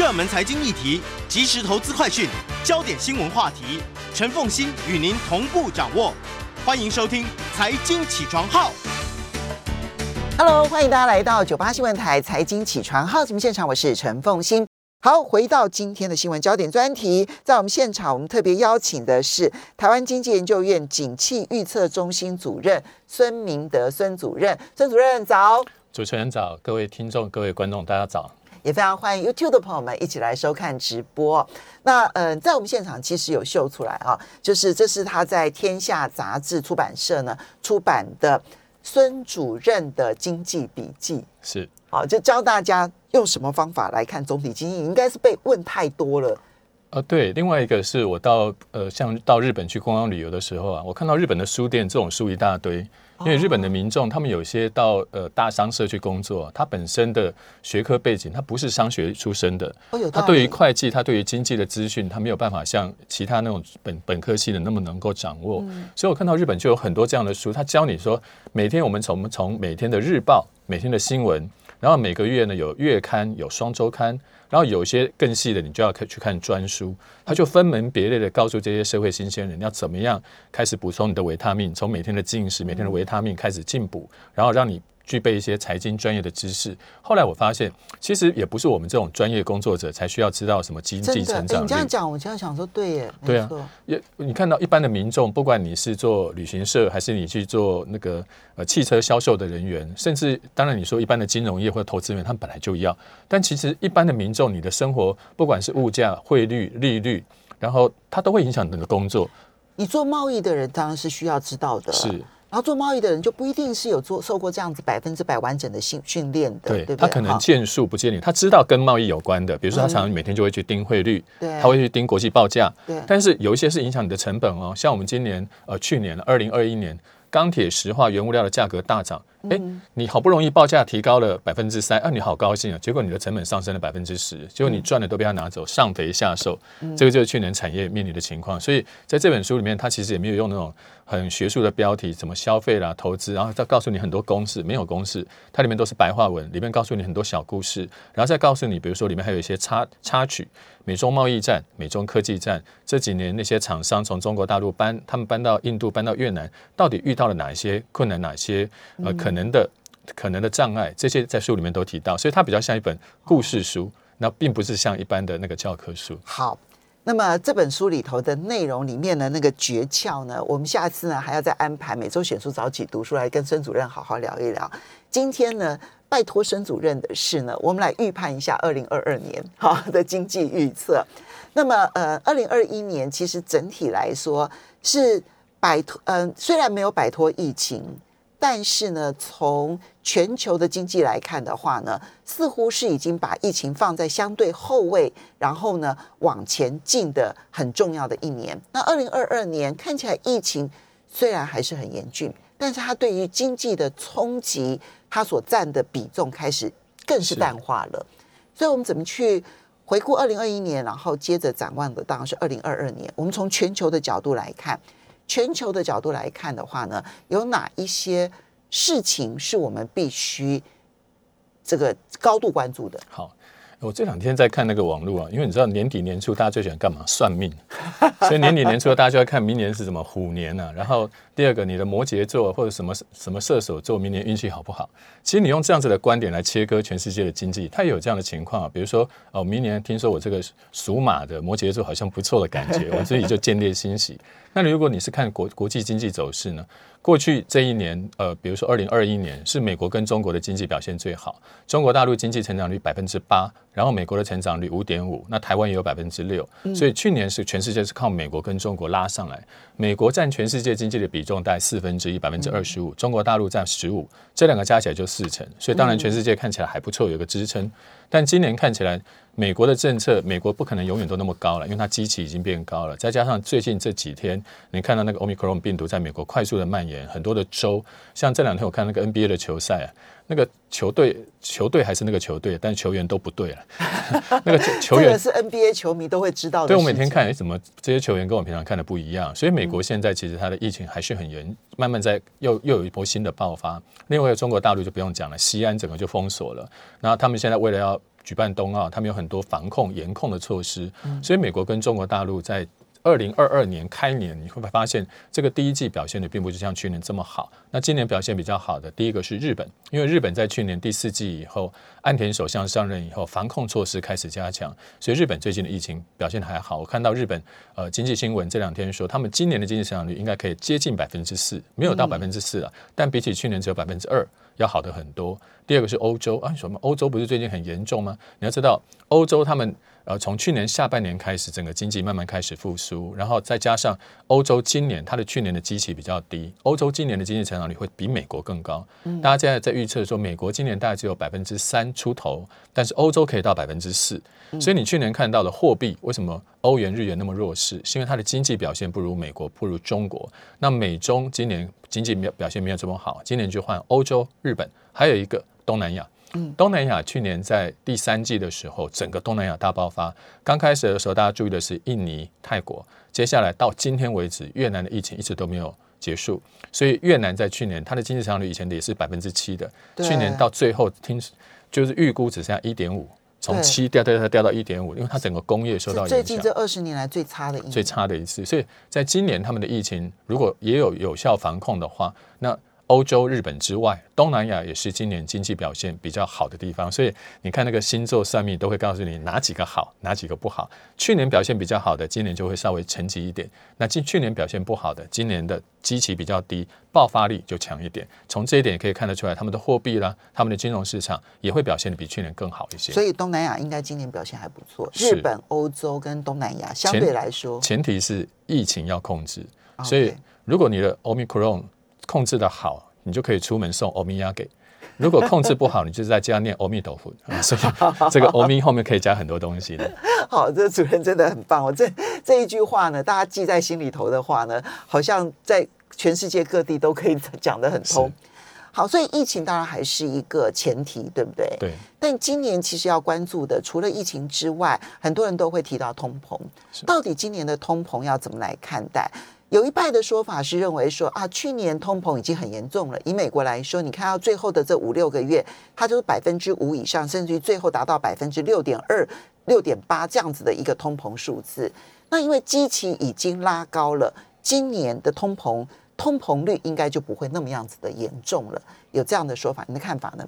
热门财经议题、即时投资快讯、焦点新闻话题，陈凤欣与您同步掌握。欢迎收听《财经起床号》。Hello，欢迎大家来到九八新闻台财经起床号节目现场，我是陈凤欣。好，回到今天的新闻焦点专题，在我们现场，我们特别邀请的是台湾经济研究院景气预测中心主任孙明德孙主任。孙主任早，主持人早，各位听众、各位观众，大家早。也非常欢迎 YouTube 的朋友们一起来收看直播。那呃，在我们现场其实有秀出来啊，就是这是他在天下杂志出版社呢出版的孙主任的经济笔记。是，好，就教大家用什么方法来看总体经济，应该是被问太多了。呃，对。另外一个是我到呃，像到日本去观光旅游的时候啊，我看到日本的书店这种书一大堆，因为日本的民众他们有些到呃大商社去工作，他本身的学科背景他不是商学出身的，他。对于会计，他对于经济的资讯，他没有办法像其他那种本本科系的那么能够掌握。所以我看到日本就有很多这样的书，他教你说，每天我们从从每天的日报、每天的新闻，然后每个月呢有月刊、有双周刊，然后有些更细的，你就要去看专书，他就分门别类的告诉这些社会新鲜人要怎么样开始补充你的维他命，从每天的进食、每天的维他命开始进补，然后让你。具备一些财经专业的知识。后来我发现，其实也不是我们这种专业工作者才需要知道什么经济成长率。你这样讲，我这样想说，对耶，对啊没错也你看到一般的民众，不管你是做旅行社，还是你去做那个呃汽车销售的人员，甚至当然你说一般的金融业或者投资人，他们本来就要。但其实一般的民众，你的生活不管是物价、汇率、利率，然后它都会影响你的工作。你做贸易的人当然是需要知道的，是。然后做贸易的人就不一定是有做受过这样子百分之百完整的训训练的，对？他可能好见数不见你，他知道跟贸易有关的，比如说他常常每天就会去盯汇率，对。他会去盯国际报价，对。但是有一些是影响你的成本哦，像我们今年呃去年二零二一年钢铁、石化、原物料的价格大涨，你好不容易报价提高了百分之三，啊，你好高兴啊，结果你的成本上升了百分之十，结果你赚的都被他拿走，上肥下瘦，嗯。这个就是去年产业面临的情况。所以在这本书里面，他其实也没有用那种很学术的标题，怎么消费啦、投资，然后再告诉你很多公式，没有公式，它里面都是白话文，里面告诉你很多小故事，然后再告诉你，比如说里面还有一些插插曲，美中贸易战、美中科技战，这几年那些厂商从中国大陆搬，他们搬到印度、搬到越南，到底遇到了哪一些困难、哪些呃可可能的可能的障碍，这些在书里面都提到，所以它比较像一本故事书，那并不是像一般的那个教科书。好。那么这本书里头的内容里面的那个诀窍呢，我们下次呢还要再安排每周选书早起读书来跟孙主任好好聊一聊。今天呢，拜托孙主任的是呢，我们来预判一下二零二二年哈的经济预测。那么呃，二零二一年其实整体来说是摆脱，嗯、虽然没有摆脱疫情，但是呢，从全球的经济来看的话呢，似乎是已经把疫情放在相对后位，然后呢往前进的很重要的一年。那二零二二年看起来疫情虽然还是很严峻，但是它对于经济的冲击，它所占的比重开始更是是淡化了。所以我们怎么去回顾二零二一年，然后接着展望的当然是二零二二年。我们从全球的角度来看，全球的角度来看的话呢，有哪一些事情是我们必须这个高度关注的？好，我这两天在看那个网络啊，因为你知道年底年初大家最喜欢干嘛？算命，所以年底年初大家就要看明年是什么虎年啊。然后第二个，你的摩羯座或者什么什么射手座，明年运气好不好？其实你用这样子的观点来切割全世界的经济，它也有这样的情况啊。比如说，哦，明年听说我这个属马的摩羯座好像不错的感觉，我自己就见猎欣喜。那如果你是看国国际经济走势呢？过去这一年，呃，比如说二零二一年是美国跟中国的经济表现最好，中国大陆经济成长率百分之八，然后美国的成长率五点五，那台湾也有百分之六，所以去年是全世界是靠美国跟中国拉上来，美国占全世界经济的比重大概四分之一，百分之二十五，中国大陆占十五，这两个加起来就四成，所以当然全世界看起来还不错，有个支撑，但今年看起来。美国的政策，美国不可能永远都那么高了，因为它基期已经变高了。再加上最近这几天，你看到那个 Omicron 病毒在美国快速的蔓延，很多的州，像这两天我看那个 NBA 的球赛啊，那个球队球队还是那个球队，但球员都不对了。那个球球员是 NBA 球迷都会知道的。对我每天看，哎，怎么这些球员跟我平常看的不一样？所以美国现在其实它的疫情还是很严，慢慢在又又有一波新的爆发。另外，中国大陆就不用讲了，西安整个就封锁了。然后他们现在为了要举办冬奥，他们有很多防控严控的措施，所以美国跟中国大陆在。二零二二年开年，你会发现这个第一季表现的并不是像去年这么好。那今年表现比较好的，第一个是日本，因为日本在去年第四季以后，岸田首相上任以后，防控措施开始加强，所以日本最近的疫情表现还好。我看到日本呃经济新闻这两天说，他们今年的经济增长率应该可以接近百分之四，没有到百分之四啊，但比起去年只有百分之二，要好的很多。第二个是欧洲啊，什么？欧洲不是最近很严重吗？你要知道，欧洲他们。呃，从去年下半年开始，整个经济慢慢开始复苏，然后再加上欧洲今年它的去年的基期比较低，欧洲今年的经济成长率会比美国更高。大家现在在预测说，美国今年大概只有百分之三出头，但是欧洲可以到百分之四。所以你去年看到的货币为什么欧元、日元那么弱势？是因为它的经济表现不如美国，不如中国。那美中今年经济表表现没有这么好，今年就换欧洲、日本，还有一个东南亚。东南亚去年在第三季的时候，整个东南亚大爆发。刚开始的时候，大家注意的是印尼、泰国。接下来到今天为止，越南的疫情一直都没有结束。所以越南在去年它的经济增长率以前也是百分之七的，去年到最后听就是预估只剩下一点五，从七掉掉掉掉到一点五，因为它整个工业受到影响。最近这二十年来最差的一最差的一次。所以在今年他们的疫情如果也有有效防控的话，那。欧洲、日本之外，东南亚也是今年经济表现比较好的地方。所以你看那个星座算命都会告诉你哪几个好，哪几个不好。去年表现比较好的，今年就会稍微沉寂一点；那今去年表现不好的，今年的基期比较低，爆发力就强一点。从这一点也可以看得出来，他们的货币啦，他们的金融市场也会表现的比去年更好一些。所以东南亚应该今年表现还不错。日本、欧洲跟东南亚相对来说，前提是疫情要控制。所以如果你的 Omicron 控制的好，你就可以出门送欧米亚给。如果控制不好，你就在家念阿弥陀佛。所以这个欧米后面可以加很多东西的。好，这主任真的很棒。我这这一句话呢，大家记在心里头的话呢，好像在全世界各地都可以讲得很通。好，所以疫情当然还是一个前提，对不对？对。但今年其实要关注的，除了疫情之外，很多人都会提到通膨。到底今年的通膨要怎么来看待？有一派的说法是认为说啊，去年通膨已经很严重了。以美国来说，你看到最后的这五六个月，它就是百分之五以上，甚至于最后达到百分之六点二、六点八这样子的一个通膨数字。那因为基期已经拉高了，今年的通膨通膨率应该就不会那么样子的严重了。有这样的说法，你的看法呢？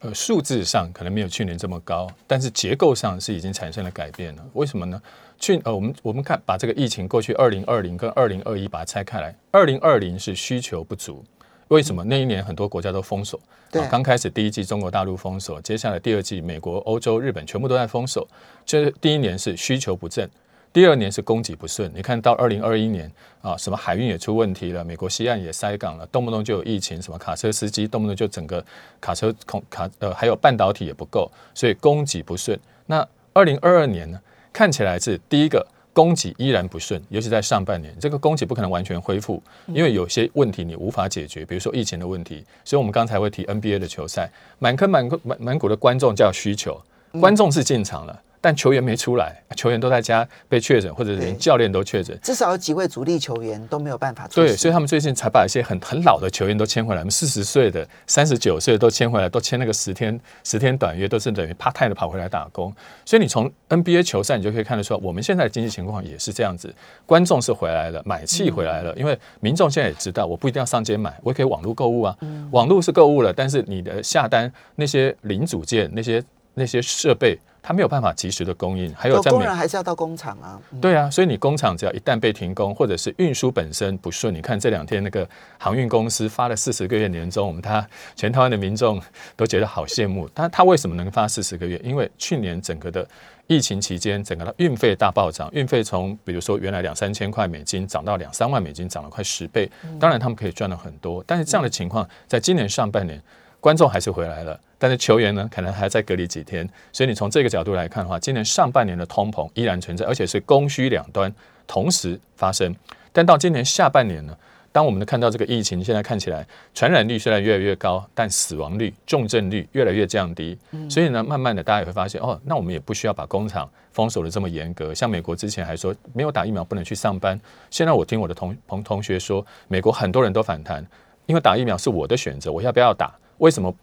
呃，数字上可能没有去年这么高，但是结构上是已经产生了改变了。为什么呢？去呃，我们我们看把这个疫情过去二零二零跟二零二一把它拆开来，二零二零是需求不足，为什么那一年很多国家都封锁？对，刚开始第一季中国大陆封锁，接下来第二季美国、欧洲、日本全部都在封锁，这第一年是需求不振，第二年是供给不顺。你看到二零二一年啊，什么海运也出问题了，美国西岸也塞港了，动不动就有疫情，什么卡车司机动不动就整个卡车空卡呃，还有半导体也不够，所以供给不顺。那二零二二年呢？看起来是第一个供给依然不顺，尤其在上半年，这个供给不可能完全恢复，因为有些问题你无法解决，比如说疫情的问题。所以我们刚才会提 NBA 的球赛，满坑满谷满满谷的观众叫需求，观众是进场了。但球员没出来，球员都在家被确诊，或者连教练都确诊。至少有几位主力球员都没有办法出。对，所以他们最近才把一些很很老的球员都签回来，我们四十岁的、三十九岁都签回来，都签那个十天十天短约，都是等于 part time 的跑回来打工。所以你从 NBA 球赛你就可以看得出来，我们现在的经济情况也是这样子，观众是回来了，买气回来了，因为民众现在也知道，我不一定要上街买，我也可以网络购物啊。网络是购物了，但是你的下单那些零组件、那些那些设备。它没有办法及时的供应，还有工人还是要到工厂啊。对啊，所以你工厂只要一旦被停工，或者是运输本身不顺，你看这两天那个航运公司发了四十个月年终，我们他全台湾的民众都觉得好羡慕。他他为什么能发四十个月？因为去年整个的疫情期间，整个的运费大暴涨，运费从比如说原来两三千块美金涨到两三万美金，涨了快十倍。当然他们可以赚了很多，但是这样的情况在今年上半年。观众还是回来了，但是球员呢，可能还在隔离几天。所以你从这个角度来看的话，今年上半年的通膨依然存在，而且是供需两端同时发生。但到今年下半年呢，当我们看到这个疫情现在看起来传染率虽然越来越高，但死亡率、重症率越来越降低。所以呢，慢慢的大家也会发现，哦，那我们也不需要把工厂封锁的这么严格。像美国之前还说没有打疫苗不能去上班，现在我听我的同同同学说，美国很多人都反弹，因为打疫苗是我的选择，我要不要打？为什么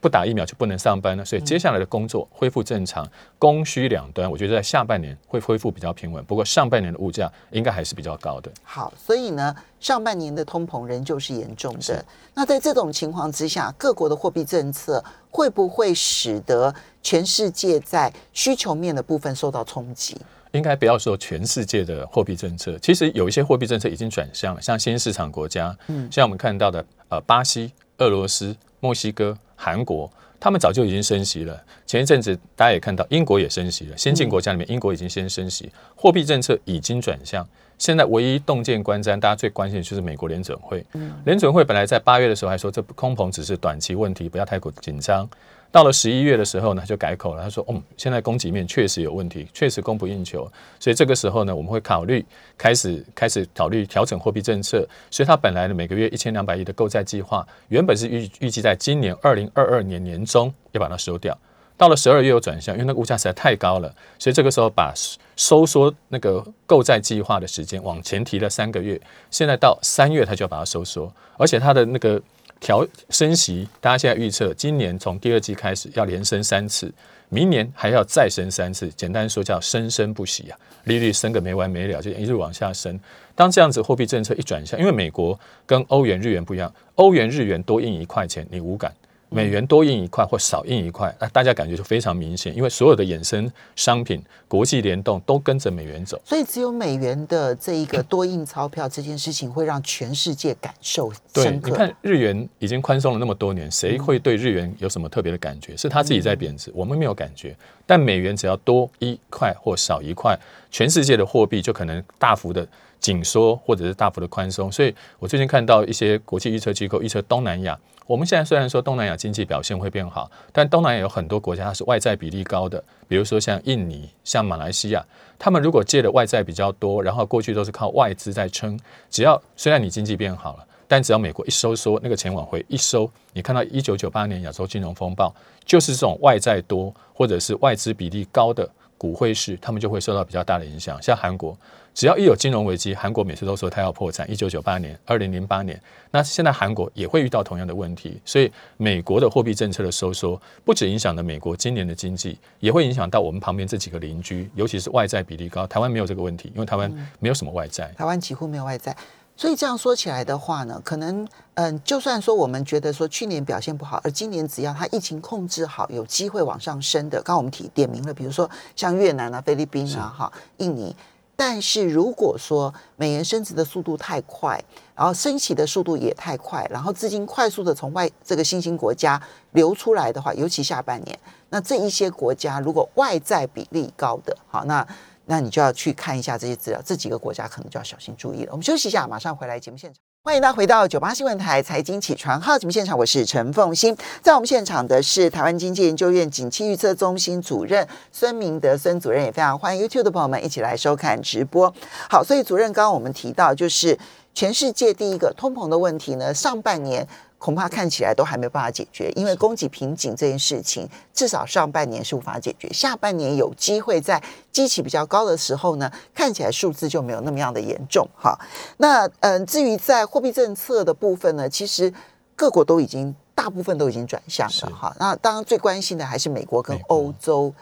不打疫苗就不能上班呢，所以接下来的工作恢复正常，供需两端，我觉得在下半年会恢复比较平稳。不过上半年的物价应该还是比较高的。好，所以呢，上半年的通膨仍旧是严重的。那在这种情况之下，各国的货币政策会不会使得全世界在需求面的部分受到冲击？应该不要说全世界的货币政策，其实有一些货币政策已经转向了，像新兴市场国家，嗯，像我们看到的呃巴西、俄罗斯、墨西哥、韩国，他们早就已经升息了。前一阵子大家也看到，英国也升息了。先进国家里面，英国已经先升息，货币政策已经转向。现在唯一洞见观瞻，大家最关心的就是美国联准会。联准会本来在八月的时候还说，这空棚只是短期问题，不要太过紧张。到了十一月的时候呢，就改口了。他说：“嗯，现在供给面确实有问题，确实供不应求，所以这个时候呢，我们会考虑开始开始考虑调整货币政策。所以，他本来的每个月一千两百亿的购债计划，原本是预预计在今年二零二二年年中要把它收掉。到了十二月又转向，因为那个物价实在太高了，所以这个时候把收缩那个购债计划的时间往前提了三个月。现在到三月，他就要把它收缩，而且他的那个。”调升息，大家现在预测，今年从第二季开始要连升三次，明年还要再升三次。简单说叫生生不息啊，利率升个没完没了，就一直往下升。当这样子货币政策一转向，因为美国跟欧元、日元不一样，欧元、日元多印一块钱，你无感。美元多印一块或少印一块，那大家感觉就非常明显，因为所有的衍生商品国际联动都跟着美元走，所以只有美元的这一个多印钞票这件事情会让全世界感受深刻。你看日元已经宽松了那么多年，谁会对日元有什么特别的感觉？是他自己在贬值，我们没有感觉。但美元只要多一块或少一块，全世界的货币就可能大幅的紧缩或者是大幅的宽松。所以我最近看到一些国际预测机构预测东南亚。我们现在虽然说东南亚经济表现会变好，但东南亚有很多国家它是外债比例高的，比如说像印尼、像马来西亚，他们如果借的外债比较多，然后过去都是靠外资在撑，只要虽然你经济变好了，但只要美国一收缩，那个钱往回一收，你看到一九九八年亚洲金融风暴，就是这种外债多或者是外资比例高的股汇市，他们就会受到比较大的影响，像韩国。只要一有金融危机，韩国每次都说它要破产。一九九八年、二零零八年，那现在韩国也会遇到同样的问题。所以，美国的货币政策的收缩，不止影响了美国今年的经济，也会影响到我们旁边这几个邻居，尤其是外债比例高。台湾没有这个问题，因为台湾没有什么外债。台湾几乎没有外债，所以这样说起来的话呢，可能嗯，就算说我们觉得说去年表现不好，而今年只要它疫情控制好，有机会往上升的，刚刚我们提点名了，比如说像越南啊、菲律宾啊、哈、印尼。但是如果说美元升值的速度太快，然后升息的速度也太快，然后资金快速的从外这个新兴国家流出来的话，尤其下半年，那这一些国家如果外债比例高的，好，那那你就要去看一下这些资料，这几个国家可能就要小心注意了。我们休息一下，马上回来节目现场。欢迎大家回到九八新闻台财经起床号节目现场，我是陈凤欣，在我们现场的是台湾经济研究院景气预测中心主任孙明德孙主任，也非常欢迎 YouTube 的朋友们一起来收看直播。好，所以主任刚刚我们提到，就是全世界第一个通膨的问题呢，上半年。恐怕看起来都还没办法解决，因为供给瓶颈这件事情，至少上半年是无法解决。下半年有机会在基期比较高的时候呢，看起来数字就没有那么样的严重哈。那嗯，至于在货币政策的部分呢，其实各国都已经大部分都已经转向了哈。那当然最关心的还是美国跟欧洲。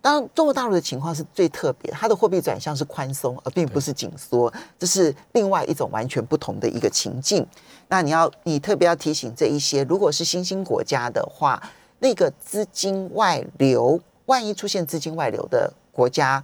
当然，中国大陆的情况是最特别，它的货币转向是宽松，而并不是紧缩，这是另外一种完全不同的一个情境。那你要，你特别要提醒这一些，如果是新兴国家的话，那个资金外流，万一出现资金外流的国家，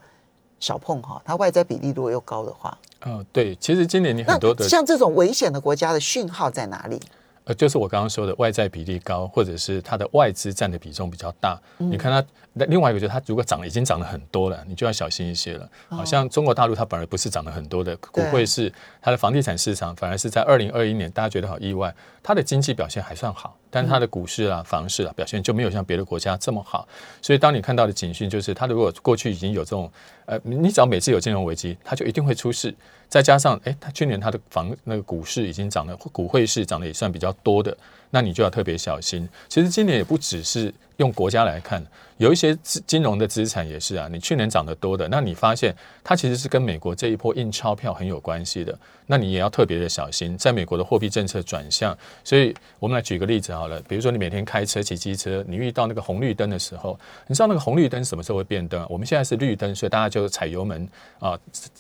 少碰哈，它外债比例如果又高的话，嗯，对，其实今年你很多的像这种危险的国家的讯号在哪里？呃，就是我刚刚说的外债比例高，或者是它的外资占的比重比较大。你看它，那另外一个就是它如果涨已经涨了很多了，你就要小心一些了。好像中国大陆它反而不是涨了很多的，股汇是它的房地产市场反而是在二零二一年大家觉得好意外，它的经济表现还算好，但是它的股市啊、房市啊表现就没有像别的国家这么好。所以当你看到的警讯就是，它如果过去已经有这种，呃，你只要每次有金融危机，它就一定会出事。再加上，哎，它去年它的房那个股市已经涨了，股汇市涨得也算比较多的，那你就要特别小心。其实今年也不只是用国家来看，有一些资金融的资产也是啊，你去年涨得多的，那你发现它其实是跟美国这一波印钞票很有关系的，那你也要特别的小心，在美国的货币政策转向。所以我们来举个例子好了，比如说你每天开车骑机车，你遇到那个红绿灯的时候，你知道那个红绿灯什么时候会变灯？我们现在是绿灯，所以大家就踩油门啊，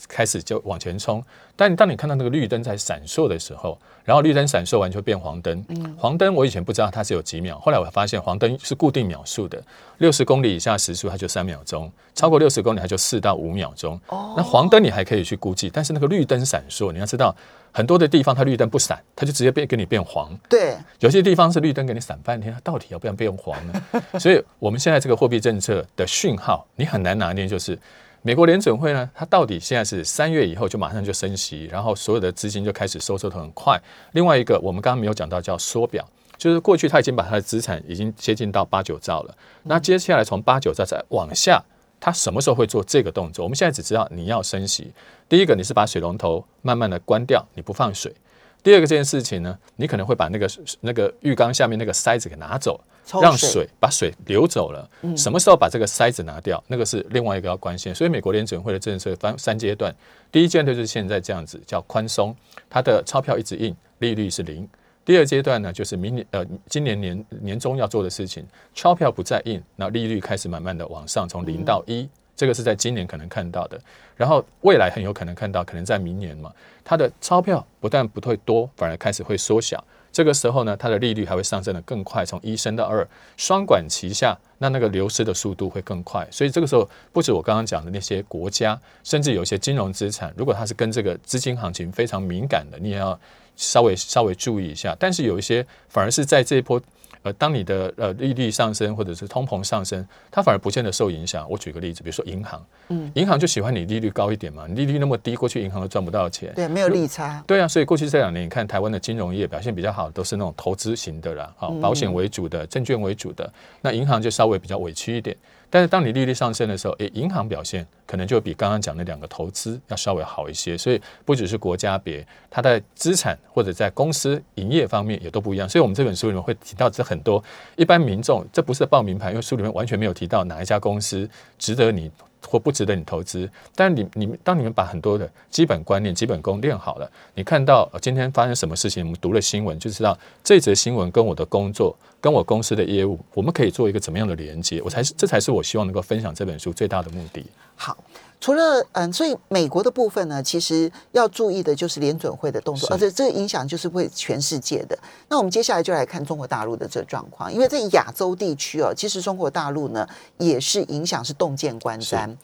开始就往前冲。但当你看到那个绿灯在闪烁的时候，然后绿灯闪烁完就变黄灯。黄灯我以前不知道它是有几秒，后来我发现黄灯是固定秒数的，六十公里以下时速它就三秒钟，超过六十公里它就四到五秒钟。哦那黄灯你还可以去估计，但是那个绿灯闪烁，你要知道很多的地方它绿灯不闪，它就直接变给你变黄。对，有些地方是绿灯给你闪半天，它到底要不要变黄呢？所以我们现在这个货币政策的讯号，你很难拿捏，就是美国联准会呢，它到底现在是三月以后就马上就升息，然后所有的资金就开始收缩的很快。另外一个，我们刚刚没有讲到叫缩表，就是过去他已经把他的资产已经接近到八九兆了，那接下来从八九兆再往下，他什么时候会做这个动作？我们现在只知道你要升息，第一个你是把水龙头慢慢的关掉，你不放水。第二个这件事情呢，你可能会把那个那个浴缸下面那个塞子给拿走，让水水把水流走了。什么时候把这个塞子拿掉，那个是另外一个要关心。所以美国联准会的政策分三阶段，第一阶段就是现在这样子叫宽松，它的钞票一直印，利率是零。第二阶段呢，就是明年呃今年年年终要做的事情，钞票不再印，那利率开始慢慢的往上，从零到一。这个是在今年可能看到的，然后未来很有可能看到，可能在明年嘛，它的钞票不但不会多，反而开始会缩小。这个时候呢，它的利率还会上升的更快，从一升到二，双管齐下，那那个流失的速度会更快。所以这个时候，不止我刚刚讲的那些国家，甚至有一些金融资产，如果它是跟这个资金行情非常敏感的，你也要稍微稍微注意一下。但是有一些反而是在这一波。呃，当你的呃利率上升或者是通膨上升，它反而不见得受影响。我举个例子，比如说银行，嗯，银行就喜欢你利率高一点嘛，你利率那么低，过去银行都赚不到钱。对，没有利差。对啊，所以过去这两年，你看台湾的金融业表现比较好，都是那种投资型的啦，好，保险为主的、证券为主的，那银行就稍微比较委屈一点。但是当你利率上升的时候，诶，银行表现可能就比刚刚讲的两个投资要稍微好一些。所以不只是国家别，它的资产或者在公司营业方面也都不一样。所以我们这本书里面会提到这很多一般民众，这不是报名牌，因为书里面完全没有提到哪一家公司值得你。或不值得你投资，但你你们当你们把很多的基本观念、基本功练好了，你看到今天发生什么事情，我们读了新闻就知道这则新闻跟我的工作、跟我公司的业务，我们可以做一个怎么样的连接？我才是这才是我希望能够分享这本书最大的目的。好，除了嗯，所以美国的部分呢，其实要注意的就是联准会的动作，而且这个影响就是会全世界的。那我们接下来就来看中国大陆的这个状况，因为在亚洲地区哦，其实中国大陆呢也是影响是洞见观瞻。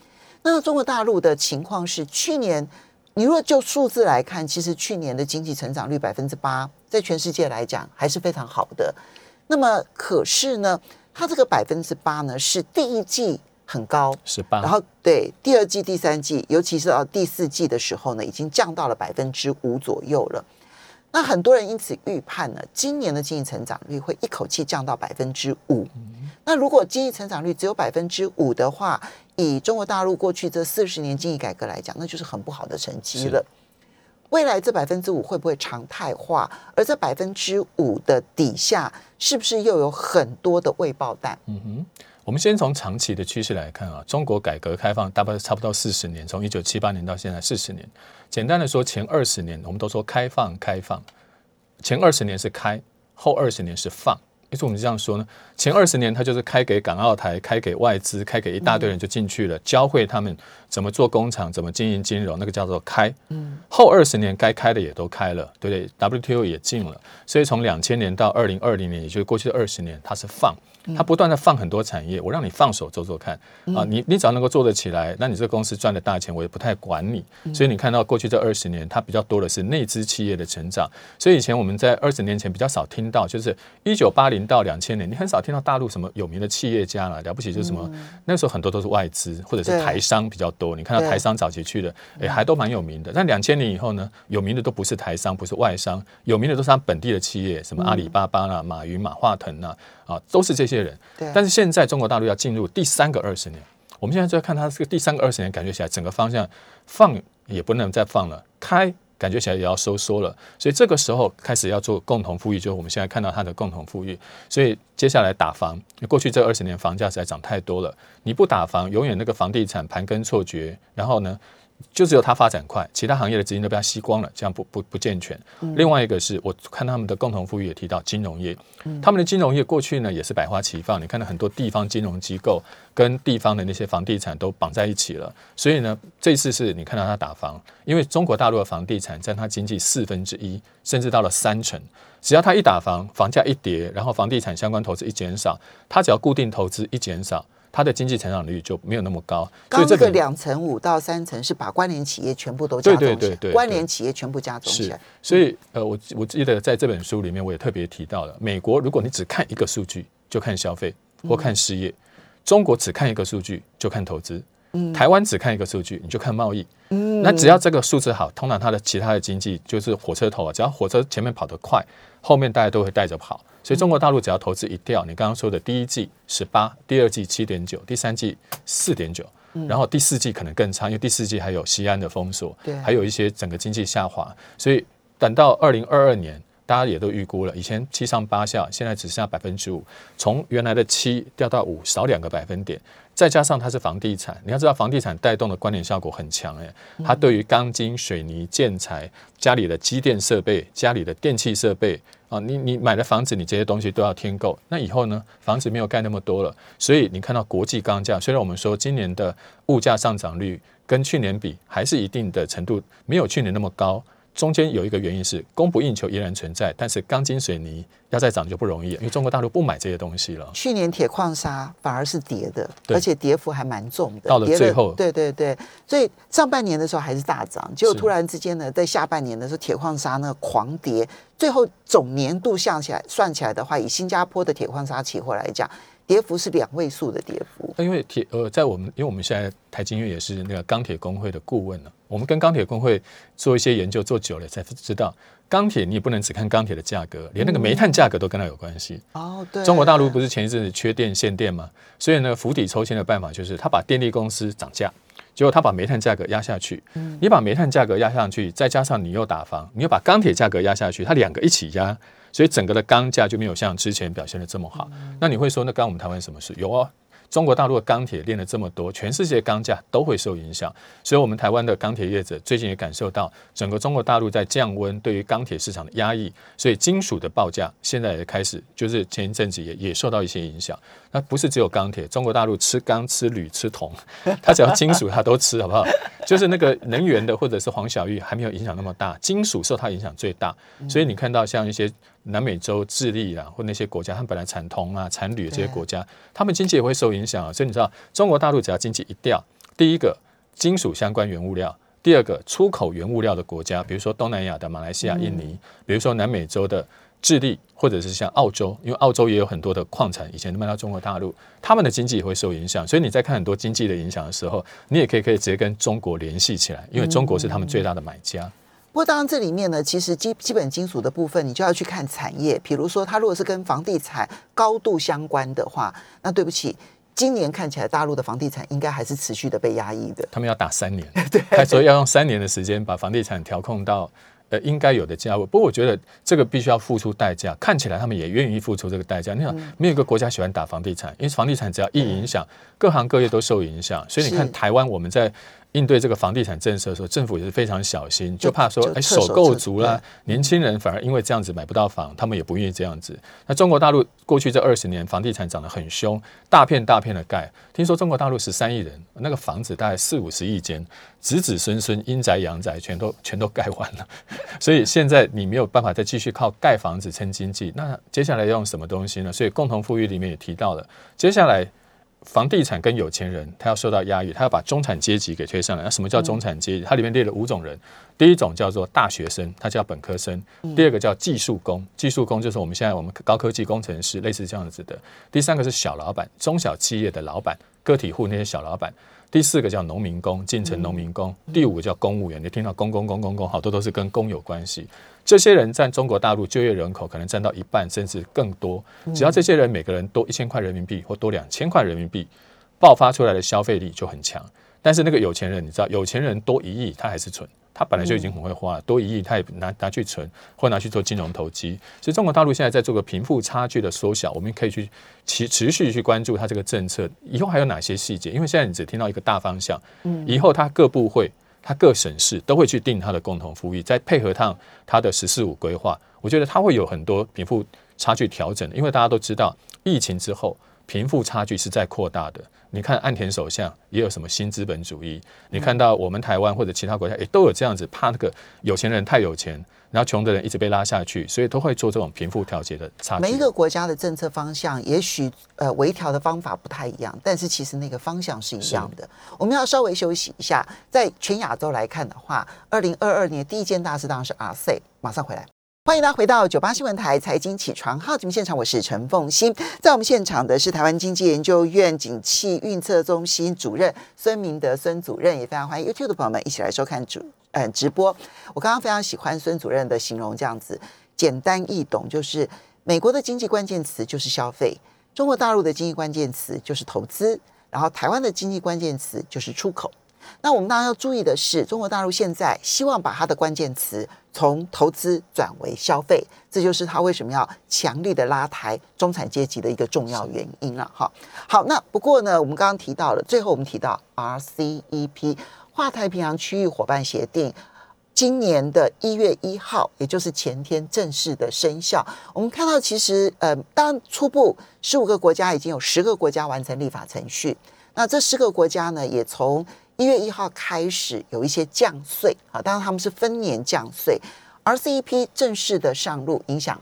那中国大陆的情况是，去年你如果就数字来看，其实去年的经济成长率百分之八，在全世界来讲还是非常好的。那么可是呢，它这个百分之八呢，是第一季很高，十八，然后对第二季、第三季，尤其是到第四季的时候呢，已经降到了百分之五左右了。那很多人因此预判呢，今年的经济成长率会一口气降到百分之五。那如果经济成长率只有百分之五的话，以中国大陆过去这四十年经济改革来讲，那就是很不好的成绩了。未来这百分之五会不会常态化？而这百分之五的底下，是不是又有很多的未爆弹？嗯哼，我们先从长期的趋势来看啊，中国改革开放大概差不多四十年，从一九七八年到现在四十年。简单的说，前二十年我们都说开放开放，前二十年是开，后二十年是放。为什么我们这样说呢？前二十年它就是开给港澳台，开给外资，开给一大堆人就进去了，教会他们怎么做工厂，怎么经营金融，那个叫做开。嗯，后二十年该开的也都开了，对不对？WTO 也进了，所以从两千年到二零二零年，也就是过去的二十年，它是放。它不断的放很多产业，我让你放手做做看啊，你你只要能够做得起来，那你这个公司赚的大钱，我也不太管你。所以你看到过去这二十年，它比较多的是内资企业的成长。所以以前我们在二十年前比较少听到，就是一九八零到两千年，你很少听到大陆什么有名的企业家了，了不起就是什么，那时候很多都是外资或者是台商比较多。你看到台商早期去的，哎，还都蛮有名的。但两千年以后呢，有名的都不是台商，不是外商，有名的都是他本地的企业，什么阿里巴巴啦、马云、马化腾啊。啊，都是这些人。对。但是现在中国大陆要进入第三个二十年，我们现在就要看它这个第三个二十年，感觉起来整个方向放也不能再放了，开感觉起来也要收缩了，所以这个时候开始要做共同富裕，就是我们现在看到它的共同富裕。所以接下来打房，过去这二十年房价实在涨太多了，你不打房，永远那个房地产盘根错节，然后呢？就只有它发展快，其他行业的资金都被它吸光了，这样不不不健全。另外一个是我看他们的共同富裕也提到金融业，他们的金融业过去呢也是百花齐放，你看到很多地方金融机构跟地方的那些房地产都绑在一起了，所以呢这次是你看到它打房，因为中国大陆的房地产占它经济四分之一，甚至到了三成，只要它一打房，房价一跌，然后房地产相关投资一减少，它只要固定投资一减少。它的经济成长率就没有那么高。刚这个两成五到三成是把关联企业全部都加总起来，关联企业全部加总起来。所以呃，我我记得在这本书里面我也特别提到了，美国如果你只看一个数据就看消费或看失业，中国只看一个数据就看投资，台湾只看一个数据你就看贸易。嗯那只要这个数字好，通常它的其他的经济就是火车头啊，只要火车前面跑得快，后面大家都会带着跑。所以中国大陆只要投资一掉，你刚刚说的第一季十八，第二季七点九，第三季四点九，然后第四季可能更差，因为第四季还有西安的封锁，还有一些整个经济下滑。所以等到二零二二年，大家也都预估了，以前七上八下，现在只剩下百分之五，从原来的七掉到五，少两个百分点。再加上它是房地产，你要知道房地产带动的关联效果很强哎，它对于钢筋、水泥、建材、家里的机电设备、家里的电器设备啊，你你买的房子，你这些东西都要添购。那以后呢，房子没有盖那么多了，所以你看到国际钢价，虽然我们说今年的物价上涨率跟去年比还是一定的程度没有去年那么高。中间有一个原因是供不应求依然存在，但是钢筋水泥要再涨就不容易，因为中国大陆不买这些东西了。去年铁矿砂反而是跌的，而且跌幅还蛮重的。到了最后，对对对，所以上半年的时候还是大涨，结果突然之间呢，在下半年的时候铁矿砂呢狂跌，最后总年度下起来算起来的话，以新加坡的铁矿砂期货来讲。跌幅是两位数的跌幅。因为铁呃，在我们因为我们现在台金院也是那个钢铁工会的顾问呢，我们跟钢铁工会做一些研究，做久了才知道，钢铁你也不能只看钢铁的价格，连那个煤炭价格都跟它有关系。哦，对。中国大陆不是前一阵子缺电限电嘛，所以呢，釜底抽薪的办法就是他把电力公司涨价，结果他把煤炭价格压下去。嗯。你把煤炭价格压上去，再加上你又打房，你又把钢铁价格压下去，它两个一起压。所以整个的钢价就没有像之前表现的这么好。那你会说，那刚我们台湾什么事？有哦。中国大陆的钢铁炼了这么多，全世界钢价都会受影响，所以，我们台湾的钢铁业者最近也感受到整个中国大陆在降温对于钢铁市场的压抑，所以金属的报价现在也开始，就是前一阵子也也受到一些影响。那不是只有钢铁，中国大陆吃钢、吃铝、吃铜，它只要金属它都吃，好不好？就是那个能源的或者是黄小玉还没有影响那么大，金属受它影响最大。所以你看到像一些南美洲、智利啊，或那些国家，他们本来产铜啊、产铝这些国家，他们经济也会受影响啊。所以你知道，中国大陆只要经济一掉，第一个金属相关原物料，第二个出口原物料的国家，比如说东南亚的马来西亚、印尼，比如说南美洲的。智利或者是像澳洲，因为澳洲也有很多的矿产，以前都卖到中国大陆，他们的经济也会受影响。所以你在看很多经济的影响的时候，你也可以可以直接跟中国联系起来，因为中国是他们最大的买家。不过当然这里面呢，其实基基本金属的部分，你就要去看产业。比如说，它如果是跟房地产高度相关的话，那对不起，今年看起来大陆的房地产应该还是持续的被压抑的。他们要打三年，对，他说要用三年的时间把房地产调控到。呃，应该有的价位，不过我觉得这个必须要付出代价。看起来他们也愿意付出这个代价。你想，没有一个国家喜欢打房地产，因为房地产只要一影响，各行各业都受影响。所以你看，台湾我们在。应对这个房地产政策的时候，政府也是非常小心，就怕说，哎，首购族啦，年轻人反而因为这样子买不到房，他们也不愿意这样子。那中国大陆过去这二十年，房地产涨得很凶，大片大片的盖。听说中国大陆十三亿人，那个房子大概四五十亿间，子子孙孙阴宅阳宅全都全都盖完了。所以现在你没有办法再继续靠盖房子撑经济，那接下来要用什么东西呢？所以共同富裕里面也提到了，接下来。房地产跟有钱人，他要受到压抑，他要把中产阶级给推上来。那什么叫中产阶级？它里面列了五种人。第一种叫做大学生，他叫本科生。第二个叫技术工，技术工就是我们现在我们高科技工程师，类似这样子的。第三个是小老板，中小企业的老板，个体户那些小老板。第四个叫农民工，进城农民工。第五个叫公务员，你听到公公公公公，好多都是跟公有关系。这些人占中国大陆就业人口可能占到一半，甚至更多。只要这些人每个人多一千块人民币或多两千块人民币，爆发出来的消费力就很强。但是那个有钱人，你知道，有钱人多一亿，他还是蠢。他本来就已经很会花了，多一亿他也拿拿去存，或拿去做金融投机。所以中国大陆现在在做个贫富差距的缩小，我们可以去持持续去关注它这个政策以后还有哪些细节，因为现在你只听到一个大方向，嗯，以后它各部会、它各省市都会去定它的共同富裕，再配合它它的“十四五”规划，我觉得它会有很多贫富差距调整，因为大家都知道疫情之后。贫富差距是在扩大的。你看岸田首相也有什么新资本主义？你看到我们台湾或者其他国家也都有这样子，怕那个有钱人太有钱，然后穷的人一直被拉下去，所以都会做这种贫富调节的差距。每一个国家的政策方向，也许呃微调的方法不太一样，但是其实那个方向是一样的。我们要稍微休息一下，在全亚洲来看的话，二零二二年第一件大事当然是 RCEP，马上回来。欢迎大家回到九八新闻台财经起床号节目现场，我是陈凤欣，在我们现场的是台湾经济研究院景气预测中心主任孙明德孙主任，也非常欢迎 YouTube 的朋友们一起来收看主嗯直播。我刚刚非常喜欢孙主任的形容，这样子简单易懂，就是美国的经济关键词就是消费，中国大陆的经济关键词就是投资，然后台湾的经济关键词就是出口。那我们当然要注意的是，中国大陆现在希望把它的关键词从投资转为消费，这就是它为什么要强力的拉抬中产阶级的一个重要原因了。哈，好，那不过呢，我们刚刚提到了，最后我们提到 RCEP 跨太平洋区域伙伴协定，今年的一月一号，也就是前天正式的生效。我们看到，其实呃，当初步十五个国家已经有十个国家完成立法程序，那这十个国家呢，也从一月一号开始有一些降税啊，当然他们是分年降税而 CEP 正式的上路影响。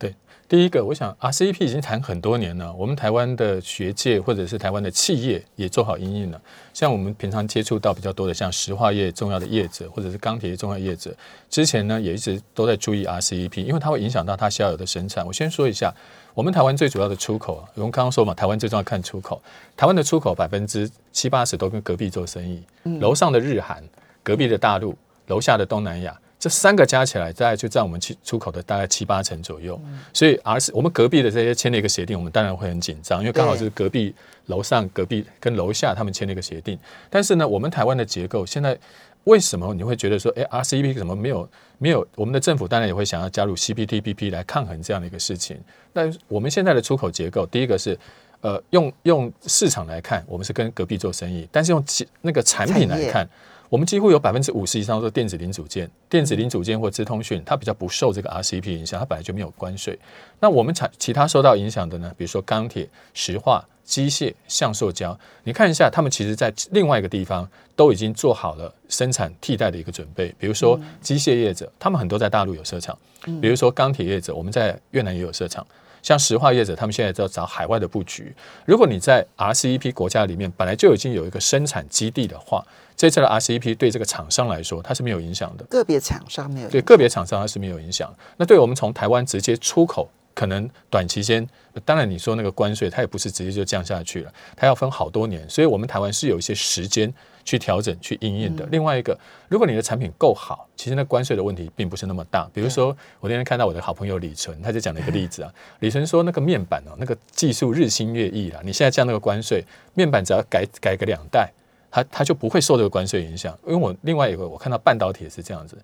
对，第一个，我想 RCEP 已经谈很多年了，我们台湾的学界或者是台湾的企业也做好应应了。像我们平常接触到比较多的，像石化业重要的业者或者是钢铁业重要业者，之前呢也一直都在注意 RCEP，因为它会影响到它下游的生产。我先说一下。我们台湾最主要的出口啊，我们刚刚说嘛，台湾最重要看出口。台湾的出口百分之七八十都跟隔壁做生意，楼上的日韩，隔壁的大陆，楼下的东南亚，这三个加起来，大概就占我们出出口的大概七八成左右。所以，而是我们隔壁的这些签了一个协定，我们当然会很紧张，因为刚好是隔壁楼上、隔壁跟楼下他们签了一个协定。但是呢，我们台湾的结构现在。为什么你会觉得说，哎，RCEP 怎么没有没有？我们的政府当然也会想要加入 CPTPP 来抗衡这样的一个事情。那我们现在的出口结构，第一个是，呃，用用市场来看，我们是跟隔壁做生意；但是用那个产品来看，我们几乎有百分之五十以上都是电子零组件、电子零组件或资通讯，它比较不受这个 RCEP 影响，它本来就没有关税。那我们产其他受到影响的呢？比如说钢铁、石化。机械、橡塑胶，你看一下，他们其实在另外一个地方都已经做好了生产替代的一个准备。比如说机械业者，他们很多在大陆有设厂；比如说钢铁业者，我们在越南也有设厂。像石化业者，他们现在在找海外的布局。如果你在 RCEP 国家里面本来就已经有一个生产基地的话，这次的 RCEP 对这个厂商来说，它是没有影响的。个别厂商没有对个别厂商它是没有影响。那对我们从台湾直接出口。可能短期间，当然你说那个关税，它也不是直接就降下去了，它要分好多年，所以我们台湾是有一些时间去调整、去应应的。另外一个，如果你的产品够好，其实那关税的问题并不是那么大。比如说，我那天看到我的好朋友李纯，他就讲了一个例子啊，李纯说那个面板哦，那个技术日新月异了，你现在降那个关税，面板只要改改个两代，它它就不会受这个关税影响。因为我另外一个我看到半导体也是这样子。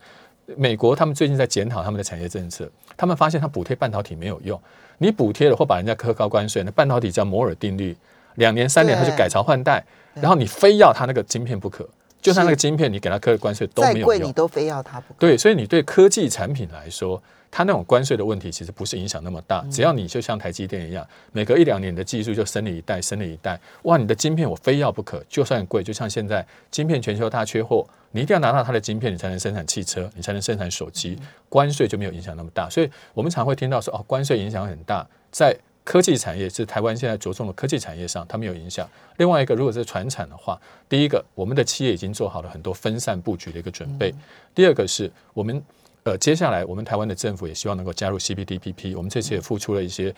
美国他们最近在检讨他们的产业政策，他们发现他补贴半导体没有用，你补贴了或把人家科高关税，那半导体叫摩尔定律，两年三年它就改朝换代，然后你非要它那个晶片不可，就算那个晶片你给它科的关税都没有用，你都非要它不可。对，所以你对科技产品来说。它那种关税的问题其实不是影响那么大，只要你就像台积电一样，每隔一两年的技术就升了一代，升了一代，哇，你的晶片我非要不可，就算贵，就像现在晶片全球大缺货，你一定要拿到它的晶片，你才能生产汽车，你才能生产手机，关税就没有影响那么大。所以我们常会听到说，哦，关税影响很大，在科技产业是台湾现在着重的科技产业上，它没有影响。另外一个，如果是传产的话，第一个，我们的企业已经做好了很多分散布局的一个准备；第二个是我们。呃，接下来我们台湾的政府也希望能够加入 CPTPP。我们这次也付出了一些，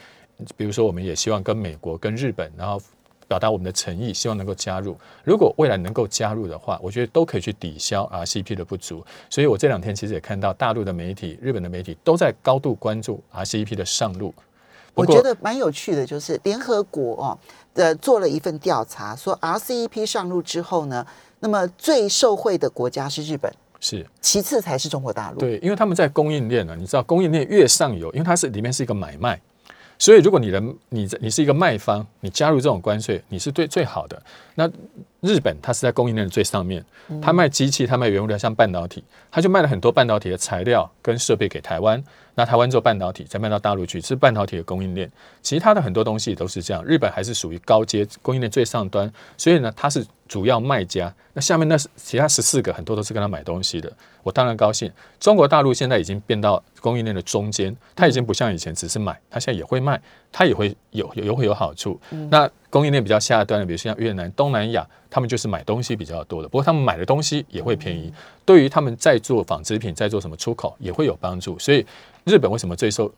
比如说我们也希望跟美国、跟日本，然后表达我们的诚意，希望能够加入。如果未来能够加入的话，我觉得都可以去抵消 RCP 的不足。所以我这两天其实也看到大陆的媒体、日本的媒体都在高度关注 RCP 的上路。我觉得蛮有趣的，就是联合国哦的做了一份调查，说 RCEP 上路之后呢，那么最受惠的国家是日本，是其次才是中国大陆。对，因为他们在供应链呢，你知道供应链越上游，因为它是里面是一个买卖，所以如果你的你在你是一个卖方，你加入这种关税，你是对最好的。那日本它是在供应链的最上面，它卖机器，它卖原物料，像半导体，它就卖了很多半导体的材料跟设备给台湾。那台湾做半导体，再卖到大陆去，是半导体的供应链。其他的很多东西都是这样，日本还是属于高阶供应链最上端，所以呢，它是主要卖家。那下面那其他十四个很多都是跟他买东西的，我当然高兴。中国大陆现在已经变到供应链的中间，它已经不像以前只是买，它现在也会卖，它也会有也会有好处。那供应链比较下端的，比如像越南、东南亚，他们就是买东西比较多的，不过他们买的东西也会便宜，对于他们在做纺织品、在做什么出口也会有帮助。所以日本为什么最受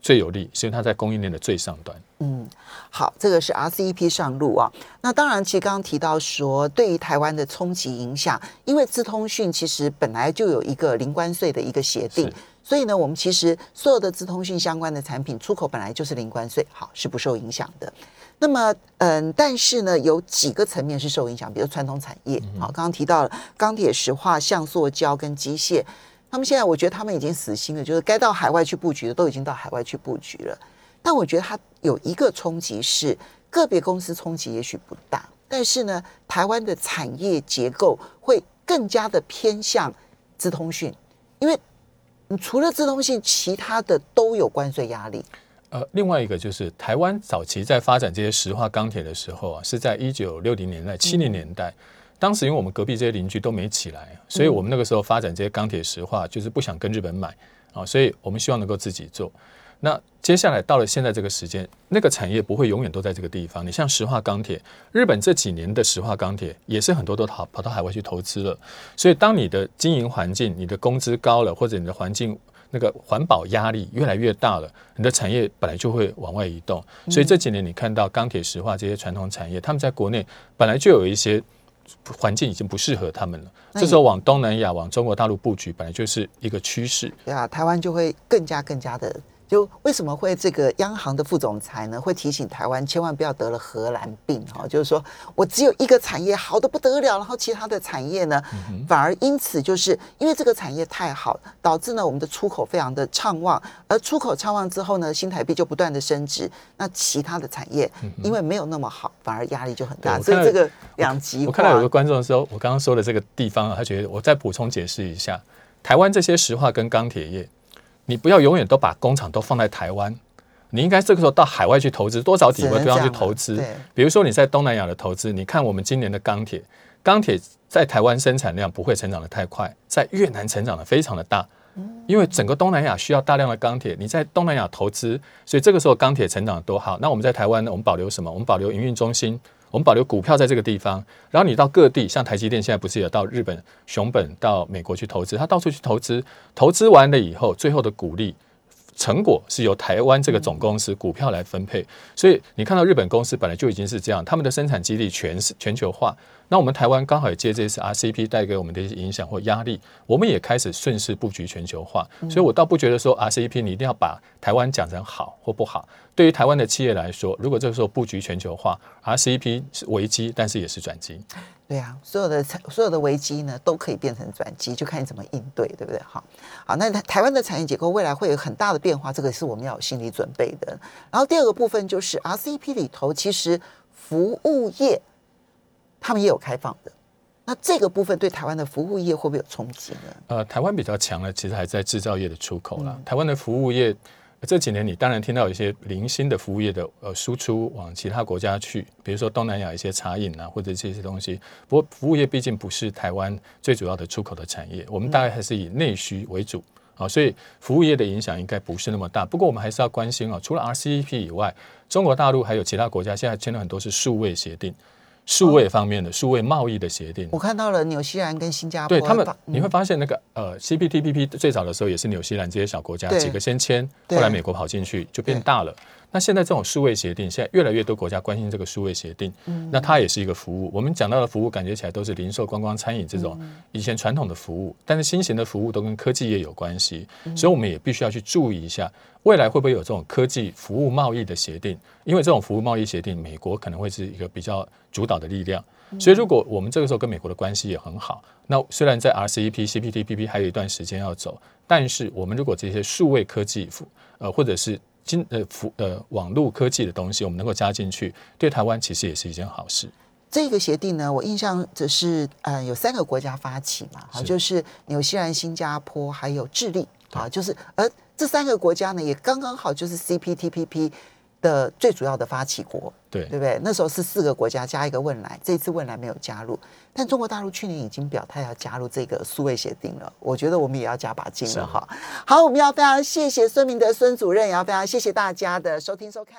最有利？是因为它在供应链的最上端。嗯好，这个是 RCEP 上路啊。那当然，其实刚刚提到说，对于台湾的冲击影响，因为资通讯其实本来就有一个零关税的一个协定，所以呢，我们其实所有的资通讯相关的产品出口本来就是零关税，好是不受影响的。那么，嗯，但是呢，有几个层面是受影响，比如传统产业，好，刚刚提到了钢铁、石化、橡塑胶跟机械，他们现在我觉得他们已经死心了，就是该到海外去布局的都已经到海外去布局了。但我觉得它有一个冲击是个别公司冲击也许不大，但是呢，台湾的产业结构会更加的偏向资通讯，因为你除了资通讯，其他的都有关税压力。呃，另外一个就是台湾早期在发展这些石化钢铁的时候啊，是在一九六零年代、七零年代。当时因为我们隔壁这些邻居都没起来，所以我们那个时候发展这些钢铁石化，就是不想跟日本买啊，所以我们希望能够自己做。那接下来到了现在这个时间，那个产业不会永远都在这个地方。你像石化钢铁，日本这几年的石化钢铁也是很多都跑跑到海外去投资了。所以当你的经营环境、你的工资高了，或者你的环境那个环保压力越来越大了，你的产业本来就会往外移动。所以这几年你看到钢铁、石化这些传统产业，他们在国内本来就有一些环境已经不适合他们了。那这时候往东南亚、往中国大陆布局，本来就是一个趋势。对啊，台湾就会更加更加的。就为什么会这个央行的副总裁呢？会提醒台湾千万不要得了荷兰病哈、就是说我只有一个产业好的不得了，然后其他的产业呢，反而因此就是因为这个产业太好，导致呢我们的出口非常的畅旺，而出口畅旺之后呢，新台币就不断的升值，那其他的产业因为没有那么好，反而压力就很大，所以这个两极化。我看到有个观众说，我刚刚说的这个地方啊，他觉得我再补充解释一下，台湾这些石化跟钢铁业，你不要永远都把工厂都放在台湾，你应该这个时候到海外去投资，多找几个地方去投资。比如说你在东南亚的投资，你看我们今年的钢铁，钢铁在台湾生产量不会成长的太快，在越南成长的非常的大。因为整个东南亚需要大量的钢铁，你在东南亚投资，所以这个时候钢铁成长得多好。那我们在台湾呢，我们保留什么？我们保留营运中心，我们保留股票在这个地方。然后你到各地，像台积电现在不是有到日本、熊本、到美国去投资，他到处去投资，投资完了以后，最后的股利成果是由台湾这个总公司股票来分配。所以你看到日本公司本来就已经是这样，他们的生产基地全是全球化。那我们台湾刚好也借这次 RCP 带给我们的一些影响或压力，我们也开始顺势布局全球化。所以我倒不觉得说 RCP 你一定要把台湾讲成好或不好。对于台湾的企业来说，如果这个时候布局全球化，RCP 是危机，但是也是转机。对啊，所有的产所有的危机呢，都可以变成转机，就看你怎么应对，对不对？好，好，那台台湾的产业结构未来会有很大的变化，这个是我们要有心理准备的。然后第二个部分就是 RCEP 里头，其实服务业他们也有开放的，那这个部分对台湾的服务业会不会有冲击呢？呃，台湾比较强的，其实还在制造业的出口啦。台湾的服务业这几年，你当然听到有一些零星的服务业的呃输出往其他国家去，比如说东南亚一些茶饮啊，或者这些东西。不过服务业毕竟不是台湾最主要的出口的产业，我们大概还是以内需为主。啊，所以服务业的影响应该不是那么大。不过我们还是要关心啊，除了 RCEP 以外，中国大陆还有其他国家现在签了很多是数位协定，数位方面的数位贸易的协定。我看到了纽西兰跟新加坡，对他们发，你会发现那个呃 CPTPP 最早的时候也是纽西兰这些小国家对。几个先签，对。后来美国跑进去就变大了。那现在这种数位协定，现在越来越多国家关心这个数位协定，那它也是一个服务。我们讲到的服务，感觉起来都是零售、观光、餐饮这种以前传统的服务，但是新型的服务都跟科技业有关系，所以我们也必须要去注意一下，未来会不会有这种科技服务贸易的协定？因为这种服务贸易协定，美国可能会是一个比较主导的力量。所以，如果我们这个时候跟美国的关系也很好，那虽然在 RCEP、CPTPP 还有一段时间要走，但是我们如果这些数位科技，呃，或者是金呃服呃网络科技的东西，我们能够加进去，对台湾其实也是一件好事。这个协定呢，我印象只是呃有三个国家发起嘛，好，就是纽西兰、新加坡还有智利啊，就是而这三个国家呢，也刚刚好就是 CPTPP。的最主要的发起国，对对不对？那时候是四个国家加一个汶莱，这次汶莱没有加入，但中国大陆去年已经表态要加入这个苏位协定了。我觉得我们也要加把劲了哈。好，我们要非常谢谢孙明德孙主任，也要非常谢谢大家的收听收看。